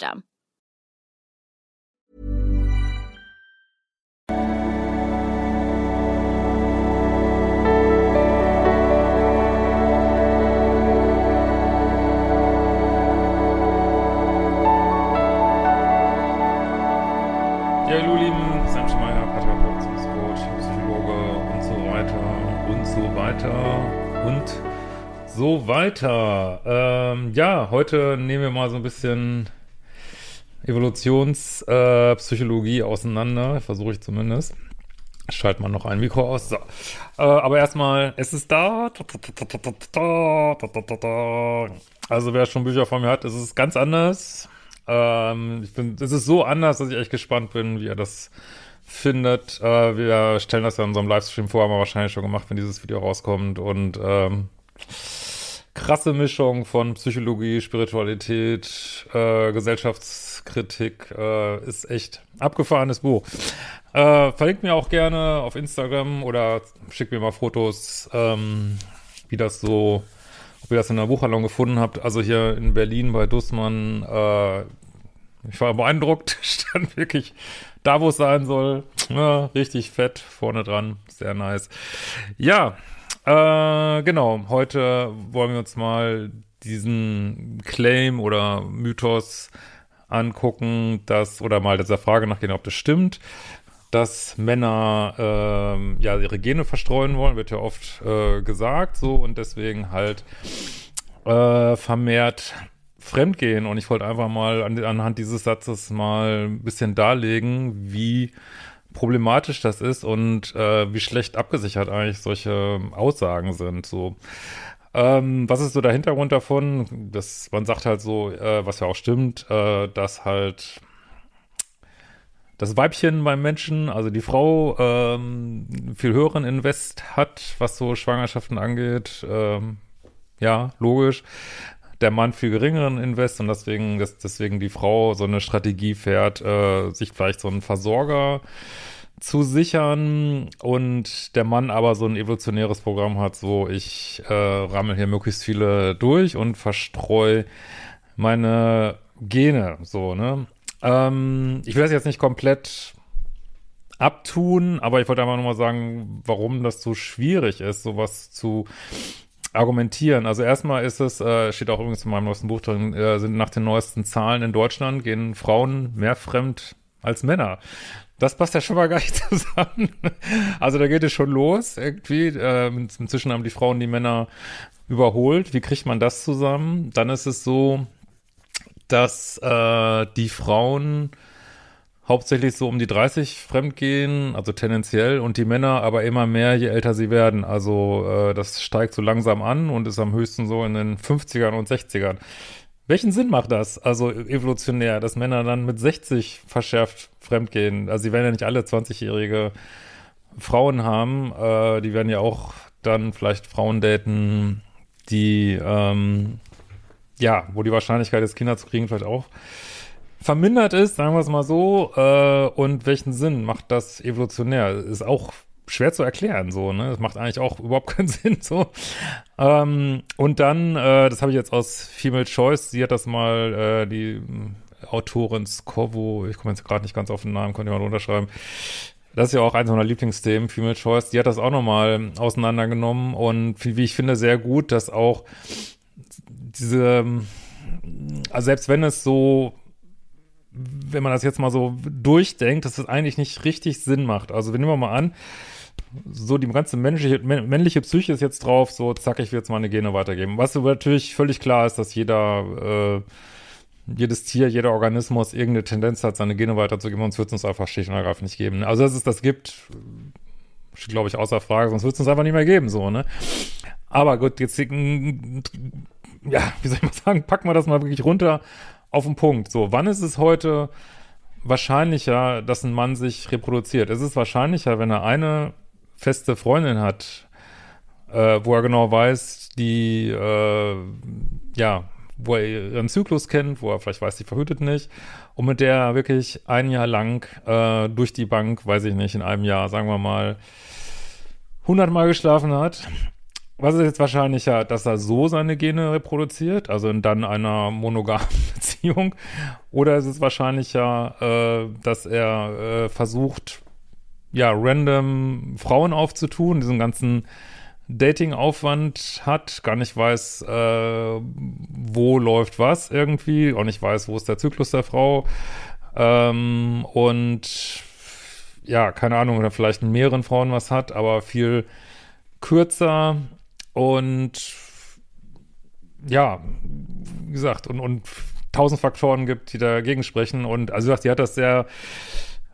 Ja, hallo Lieben, Sam Schmeier, Paartherapeut, Coach, Psychologe und so weiter und so weiter und so weiter. Ähm, ja, heute nehmen wir mal so ein bisschen Evolutionspsychologie äh, auseinander, versuche ich zumindest. Schalt mal noch ein Mikro aus. So. Äh, aber erstmal, es ist da. Also wer schon Bücher von mir hat, es ist ganz anders. Ähm, ich bin, es ist so anders, dass ich echt gespannt bin, wie er das findet. Äh, wir stellen das ja in unserem Livestream vor, haben wir wahrscheinlich schon gemacht, wenn dieses Video rauskommt. Und ähm, krasse Mischung von Psychologie, Spiritualität, äh, Gesellschaftskritik, äh, ist echt abgefahrenes Buch. Äh, verlinkt mir auch gerne auf Instagram oder schickt mir mal Fotos, ähm, wie das so ob ihr das in der Buchhandlung gefunden habt. Also hier in Berlin bei Dussmann, äh, ich war beeindruckt, stand wirklich da, wo es sein soll. Ja, richtig fett vorne dran, sehr nice. Ja, äh, genau, heute wollen wir uns mal diesen Claim oder Mythos angucken, dass, oder mal dieser Frage nachgehen, ob das stimmt, dass Männer ähm, ja ihre Gene verstreuen wollen, wird ja oft äh, gesagt so und deswegen halt äh, vermehrt fremdgehen. Und ich wollte einfach mal an, anhand dieses Satzes mal ein bisschen darlegen, wie problematisch das ist und äh, wie schlecht abgesichert eigentlich solche Aussagen sind. So. Ähm, was ist so der Hintergrund davon? Das, man sagt halt so, äh, was ja auch stimmt, äh, dass halt das Weibchen beim Menschen, also die Frau, ähm, viel höheren Invest hat, was so Schwangerschaften angeht. Ähm, ja, logisch. Der Mann viel geringeren Invest und deswegen, dass deswegen die Frau so eine Strategie fährt, äh, sich vielleicht so einen Versorger zu sichern und der Mann aber so ein evolutionäres Programm hat, so ich äh, rammel hier möglichst viele durch und verstreu meine Gene, so, ne? Ähm, ich will das jetzt nicht komplett abtun, aber ich wollte einfach nochmal sagen, warum das so schwierig ist, sowas zu argumentieren. Also erstmal ist es, äh, steht auch übrigens in meinem neuesten Buch drin, äh, sind nach den neuesten Zahlen in Deutschland gehen Frauen mehr fremd als Männer. Das passt ja schon mal gar nicht zusammen. Also da geht es schon los irgendwie. Äh, inzwischen haben die Frauen die Männer überholt. Wie kriegt man das zusammen? Dann ist es so, dass äh, die Frauen hauptsächlich so um die 30 fremdgehen, also tendenziell, und die Männer aber immer mehr, je älter sie werden. Also äh, das steigt so langsam an und ist am höchsten so in den 50ern und 60ern. Welchen Sinn macht das, also evolutionär, dass Männer dann mit 60 verschärft fremdgehen? Also sie werden ja nicht alle 20-jährige Frauen haben, äh, die werden ja auch dann vielleicht Frauen daten, die ähm, ja, wo die Wahrscheinlichkeit, jetzt Kinder zu kriegen, vielleicht auch vermindert ist, sagen wir es mal so. Äh, und welchen Sinn macht das evolutionär? Ist auch schwer zu erklären, so, ne? Das macht eigentlich auch überhaupt keinen Sinn, so. Ähm, und dann, äh, das habe ich jetzt aus Female Choice, sie hat das mal, äh, die äh, Autorin Skovo, ich komme jetzt gerade nicht ganz auf den Namen, könnt ihr mal runterschreiben. Das ist ja auch eins meiner Lieblingsthemen, Female Choice. Die hat das auch nochmal auseinandergenommen und wie ich finde, sehr gut, dass auch diese, also selbst wenn es so, wenn man das jetzt mal so durchdenkt, dass es das eigentlich nicht richtig Sinn macht. Also wir nehmen mal an, so die ganze männliche, männliche Psyche ist jetzt drauf, so zack, ich will jetzt meine Gene weitergeben. Was natürlich völlig klar ist, dass jeder, äh, jedes Tier, jeder Organismus irgendeine Tendenz hat, seine Gene weiterzugeben, sonst wird es uns einfach schlicht und ergreifend nicht geben. Also, dass es das gibt, steht, glaube ich, außer Frage, sonst wird es uns einfach nicht mehr geben, so, ne? Aber gut, jetzt, ja, wie soll ich mal sagen, packen wir das mal wirklich runter auf den Punkt. So, wann ist es heute wahrscheinlicher, dass ein Mann sich reproduziert? Es ist wahrscheinlicher, wenn er eine feste Freundin hat, äh, wo er genau weiß, die, äh, ja, wo er ihren Zyklus kennt, wo er vielleicht weiß, die verhütet nicht und mit der er wirklich ein Jahr lang äh, durch die Bank, weiß ich nicht, in einem Jahr, sagen wir mal, 100 Mal geschlafen hat. Was ist jetzt wahrscheinlicher, dass er so seine Gene reproduziert, also in dann einer monogamen Beziehung, oder ist es wahrscheinlicher, äh, dass er äh, versucht, ja, random Frauen aufzutun, diesen ganzen Dating-Aufwand hat, gar nicht weiß, äh, wo läuft was irgendwie, auch nicht weiß, wo ist der Zyklus der Frau. Ähm, und ja, keine Ahnung, oder vielleicht mit mehreren Frauen was hat, aber viel kürzer und ja, wie gesagt, und, und tausend Faktoren gibt, die dagegen sprechen. Und also wie gesagt, die hat das sehr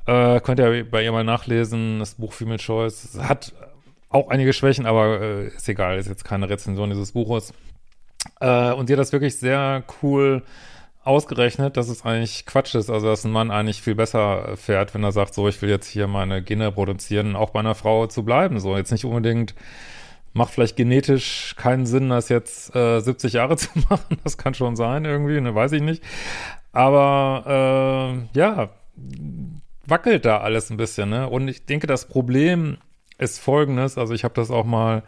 äh, könnt ihr bei ihr mal nachlesen, das Buch Female Choice. Hat auch einige Schwächen, aber äh, ist egal, ist jetzt keine Rezension dieses Buches. Äh, und sie hat das wirklich sehr cool ausgerechnet, dass es eigentlich Quatsch ist, also dass ein Mann eigentlich viel besser fährt, wenn er sagt, so, ich will jetzt hier meine Gene produzieren, auch bei einer Frau zu bleiben, so, jetzt nicht unbedingt, macht vielleicht genetisch keinen Sinn, das jetzt äh, 70 Jahre zu machen, das kann schon sein irgendwie, ne, weiß ich nicht, aber äh, ja, wackelt da alles ein bisschen, ne, und ich denke, das Problem ist folgendes, also ich habe das auch mal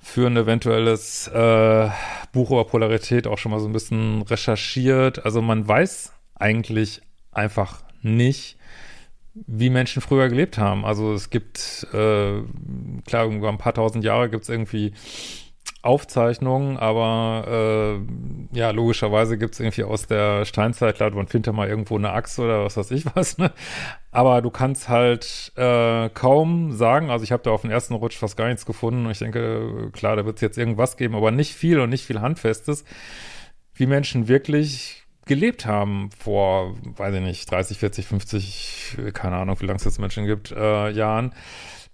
für ein eventuelles äh, Buch über Polarität auch schon mal so ein bisschen recherchiert. Also man weiß eigentlich einfach nicht, wie Menschen früher gelebt haben. Also es gibt, äh, klar, über ein paar tausend Jahre gibt es irgendwie Aufzeichnungen, aber äh, ja, logischerweise gibt es irgendwie aus der Steinzeit, klar, man findet ja mal irgendwo eine Axt oder was weiß ich was, ne? Aber du kannst halt äh, kaum sagen, also ich habe da auf den ersten Rutsch fast gar nichts gefunden und ich denke, klar, da wird es jetzt irgendwas geben, aber nicht viel und nicht viel Handfestes, wie Menschen wirklich gelebt haben vor, weiß ich nicht, 30, 40, 50, keine Ahnung, wie lange es jetzt Menschen gibt, äh, Jahren.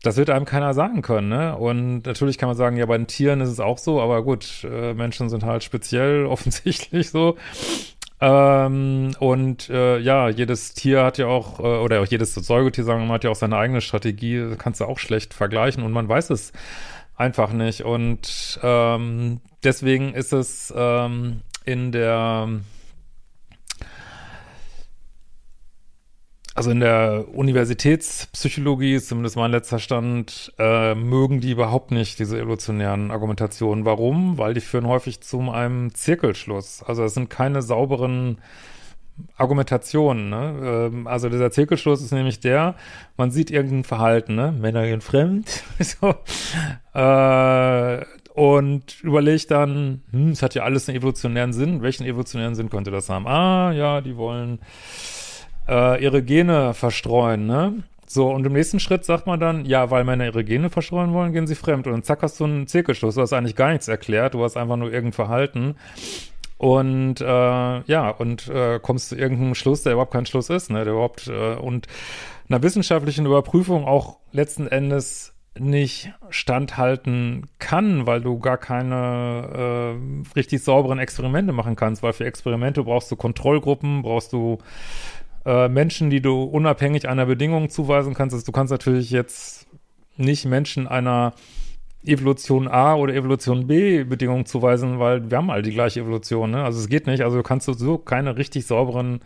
Das wird einem keiner sagen können, ne? Und natürlich kann man sagen, ja, bei den Tieren ist es auch so, aber gut, äh, Menschen sind halt speziell offensichtlich so. Ähm, und äh, ja, jedes Tier hat ja auch, äh, oder auch jedes Säugetier, sagen wir mal, hat ja auch seine eigene Strategie, kannst du auch schlecht vergleichen und man weiß es einfach nicht. Und ähm, deswegen ist es ähm, in der also in der Universitätspsychologie, zumindest mein letzter Stand, äh, mögen die überhaupt nicht diese evolutionären Argumentationen. Warum? Weil die führen häufig zu einem Zirkelschluss. Also es sind keine sauberen Argumentationen. Ne? Ähm, also dieser Zirkelschluss ist nämlich der, man sieht irgendein Verhalten, ne? Männer gehen fremd, so. äh, und überlegt dann, hm, es hat ja alles einen evolutionären Sinn. Welchen evolutionären Sinn könnte das haben? Ah, ja, die wollen äh, ihre Gene verstreuen, ne? So, und im nächsten Schritt sagt man dann, ja, weil Männer ihre Gene verstreuen wollen, gehen sie fremd. Und zack, hast du einen Zirkelschluss. Du hast eigentlich gar nichts erklärt, du hast einfach nur irgendein Verhalten. Und äh, ja, und äh, kommst zu irgendeinem Schluss, der überhaupt kein Schluss ist, ne? Der überhaupt äh, und einer wissenschaftlichen Überprüfung auch letzten Endes nicht standhalten kann, weil du gar keine äh, richtig sauberen Experimente machen kannst, weil für Experimente brauchst du Kontrollgruppen, brauchst du äh, Menschen, die du unabhängig einer Bedingung zuweisen kannst. Also du kannst natürlich jetzt nicht Menschen einer Evolution A oder Evolution B Bedingung zuweisen, weil wir haben all die gleiche Evolution. Ne? Also es geht nicht. Also du kannst so keine richtig sauberen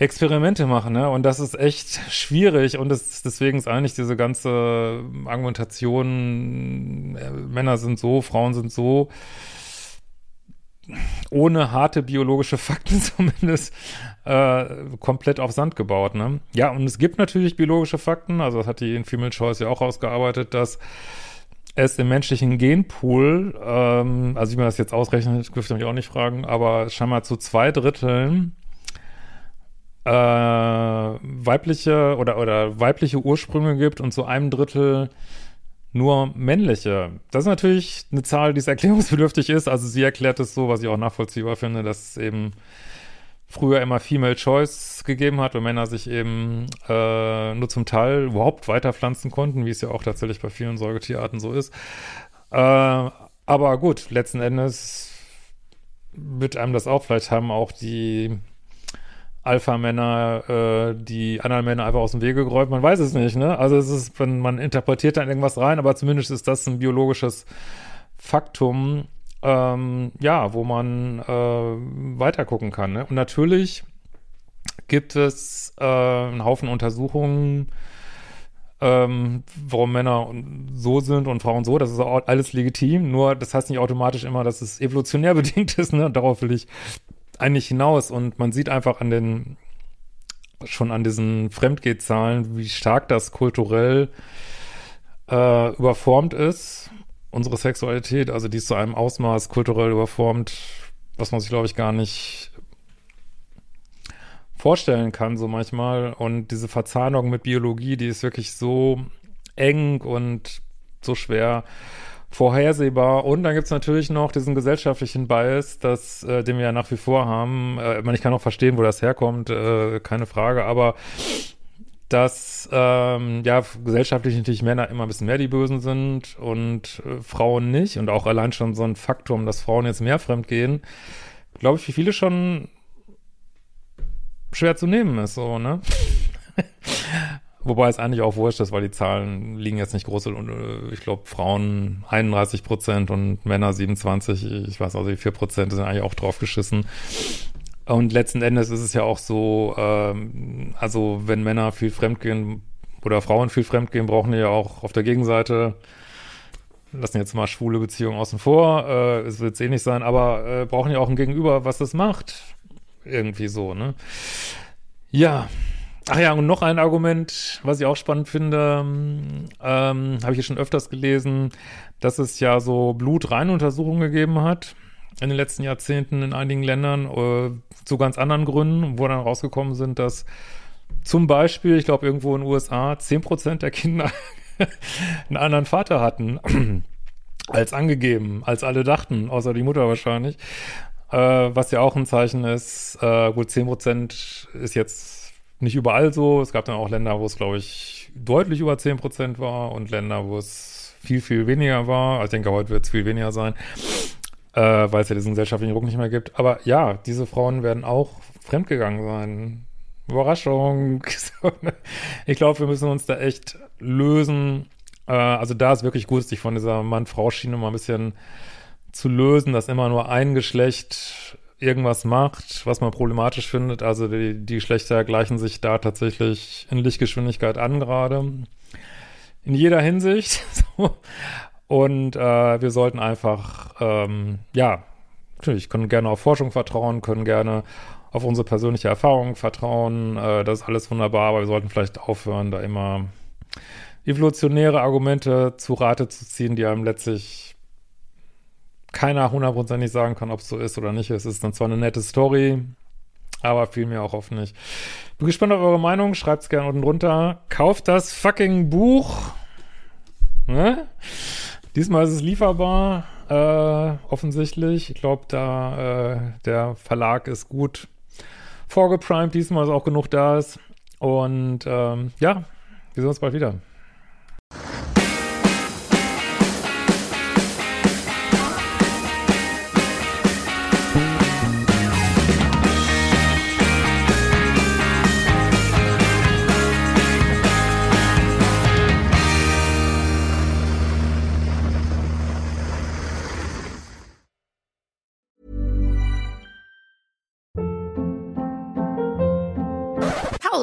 Experimente machen, ne? Und das ist echt schwierig und das, deswegen ist eigentlich diese ganze Argumentation, äh, Männer sind so, Frauen sind so, ohne harte biologische Fakten zumindest äh, komplett auf Sand gebaut. Ne? Ja, und es gibt natürlich biologische Fakten, also das hat die in Female Choice ja auch ausgearbeitet, dass es im menschlichen Genpool, ähm, also wie man das jetzt ausrechnet, dürfte mich auch nicht fragen, aber scheinbar zu zwei Dritteln äh, weibliche oder, oder weibliche Ursprünge gibt und zu einem Drittel nur männliche. Das ist natürlich eine Zahl, die erklärungsbedürftig ist. Also sie erklärt es so, was ich auch nachvollziehbar finde, dass es eben früher immer Female Choice gegeben hat und Männer sich eben äh, nur zum Teil überhaupt weiterpflanzen konnten, wie es ja auch tatsächlich bei vielen Säugetierarten so ist. Äh, aber gut, letzten Endes wird einem das auch, vielleicht haben auch die Alpha-Männer äh, die anderen Männer einfach aus dem Wege geräumt. Man weiß es nicht, ne? Also es ist, wenn man interpretiert dann irgendwas rein, aber zumindest ist das ein biologisches Faktum, ähm, ja, wo man äh, weiter gucken kann. Ne? Und natürlich gibt es äh, einen Haufen Untersuchungen, ähm, warum Männer so sind und Frauen so. Das ist alles legitim. Nur das heißt nicht automatisch immer, dass es evolutionär bedingt ist. Ne? darauf will ich eigentlich hinaus. Und man sieht einfach an den, schon an diesen Fremdgehzahlen, wie stark das kulturell äh, überformt ist. Unsere Sexualität, also die ist zu einem Ausmaß kulturell überformt, was man sich, glaube ich, gar nicht vorstellen kann, so manchmal. Und diese Verzahnung mit Biologie, die ist wirklich so eng und so schwer vorhersehbar. Und dann gibt's natürlich noch diesen gesellschaftlichen Bias, das, äh, den wir ja nach wie vor haben. Äh, ich kann auch verstehen, wo das herkommt, äh, keine Frage, aber dass ähm, ja gesellschaftlich natürlich Männer immer ein bisschen mehr die Bösen sind und äh, Frauen nicht und auch allein schon so ein Faktum, dass Frauen jetzt mehr fremd gehen, glaube ich, für viele schon schwer zu nehmen ist, so, ne? Wobei es eigentlich auch wurscht ist, weil die Zahlen liegen jetzt nicht groß. Und äh, ich glaube, Frauen 31 Prozent und Männer 27, ich weiß also, die 4 Prozent sind eigentlich auch drauf geschissen. Und letzten Endes ist es ja auch so, ähm, also wenn Männer viel fremdgehen oder Frauen viel fremdgehen, brauchen die ja auch auf der Gegenseite, lassen jetzt mal schwule Beziehungen außen vor, äh, es wird es eh nicht sein, aber äh, brauchen ja auch ein Gegenüber, was das macht. Irgendwie so, ne? Ja, Ach ja, und noch ein Argument, was ich auch spannend finde, ähm, habe ich hier schon öfters gelesen, dass es ja so Blutreinuntersuchungen gegeben hat in den letzten Jahrzehnten in einigen Ländern äh, zu ganz anderen Gründen, wo dann rausgekommen sind, dass zum Beispiel, ich glaube irgendwo in den USA, 10% der Kinder einen anderen Vater hatten als angegeben, als alle dachten, außer die Mutter wahrscheinlich. Äh, was ja auch ein Zeichen ist, äh, gut, 10% ist jetzt nicht überall so. Es gab dann auch Länder, wo es, glaube ich, deutlich über 10 Prozent war und Länder, wo es viel, viel weniger war. Also ich denke, heute wird es viel weniger sein, äh, weil es ja diesen gesellschaftlichen Druck nicht mehr gibt. Aber ja, diese Frauen werden auch fremdgegangen sein. Überraschung. Ich glaube, wir müssen uns da echt lösen. Äh, also da ist wirklich gut, sich von dieser Mann-Frau-Schiene mal ein bisschen zu lösen, dass immer nur ein Geschlecht irgendwas macht, was man problematisch findet. Also die, die Geschlechter gleichen sich da tatsächlich in Lichtgeschwindigkeit an gerade. In jeder Hinsicht. Und äh, wir sollten einfach, ähm, ja, natürlich können gerne auf Forschung vertrauen, können gerne auf unsere persönliche Erfahrung vertrauen. Äh, das ist alles wunderbar, aber wir sollten vielleicht aufhören, da immer evolutionäre Argumente zu Rate zu ziehen, die einem letztlich keiner hundertprozentig sagen kann, ob es so ist oder nicht. Es ist dann zwar eine nette Story, aber viel mehr auch oft nicht. Bin gespannt auf eure Meinung. Schreibt es gerne unten drunter. Kauft das fucking Buch. Ne? Diesmal ist es lieferbar, äh, offensichtlich. Ich glaube, da äh, der Verlag ist gut vorgeprimed. Diesmal ist auch genug da ist. Und ähm, ja, wir sehen uns bald wieder.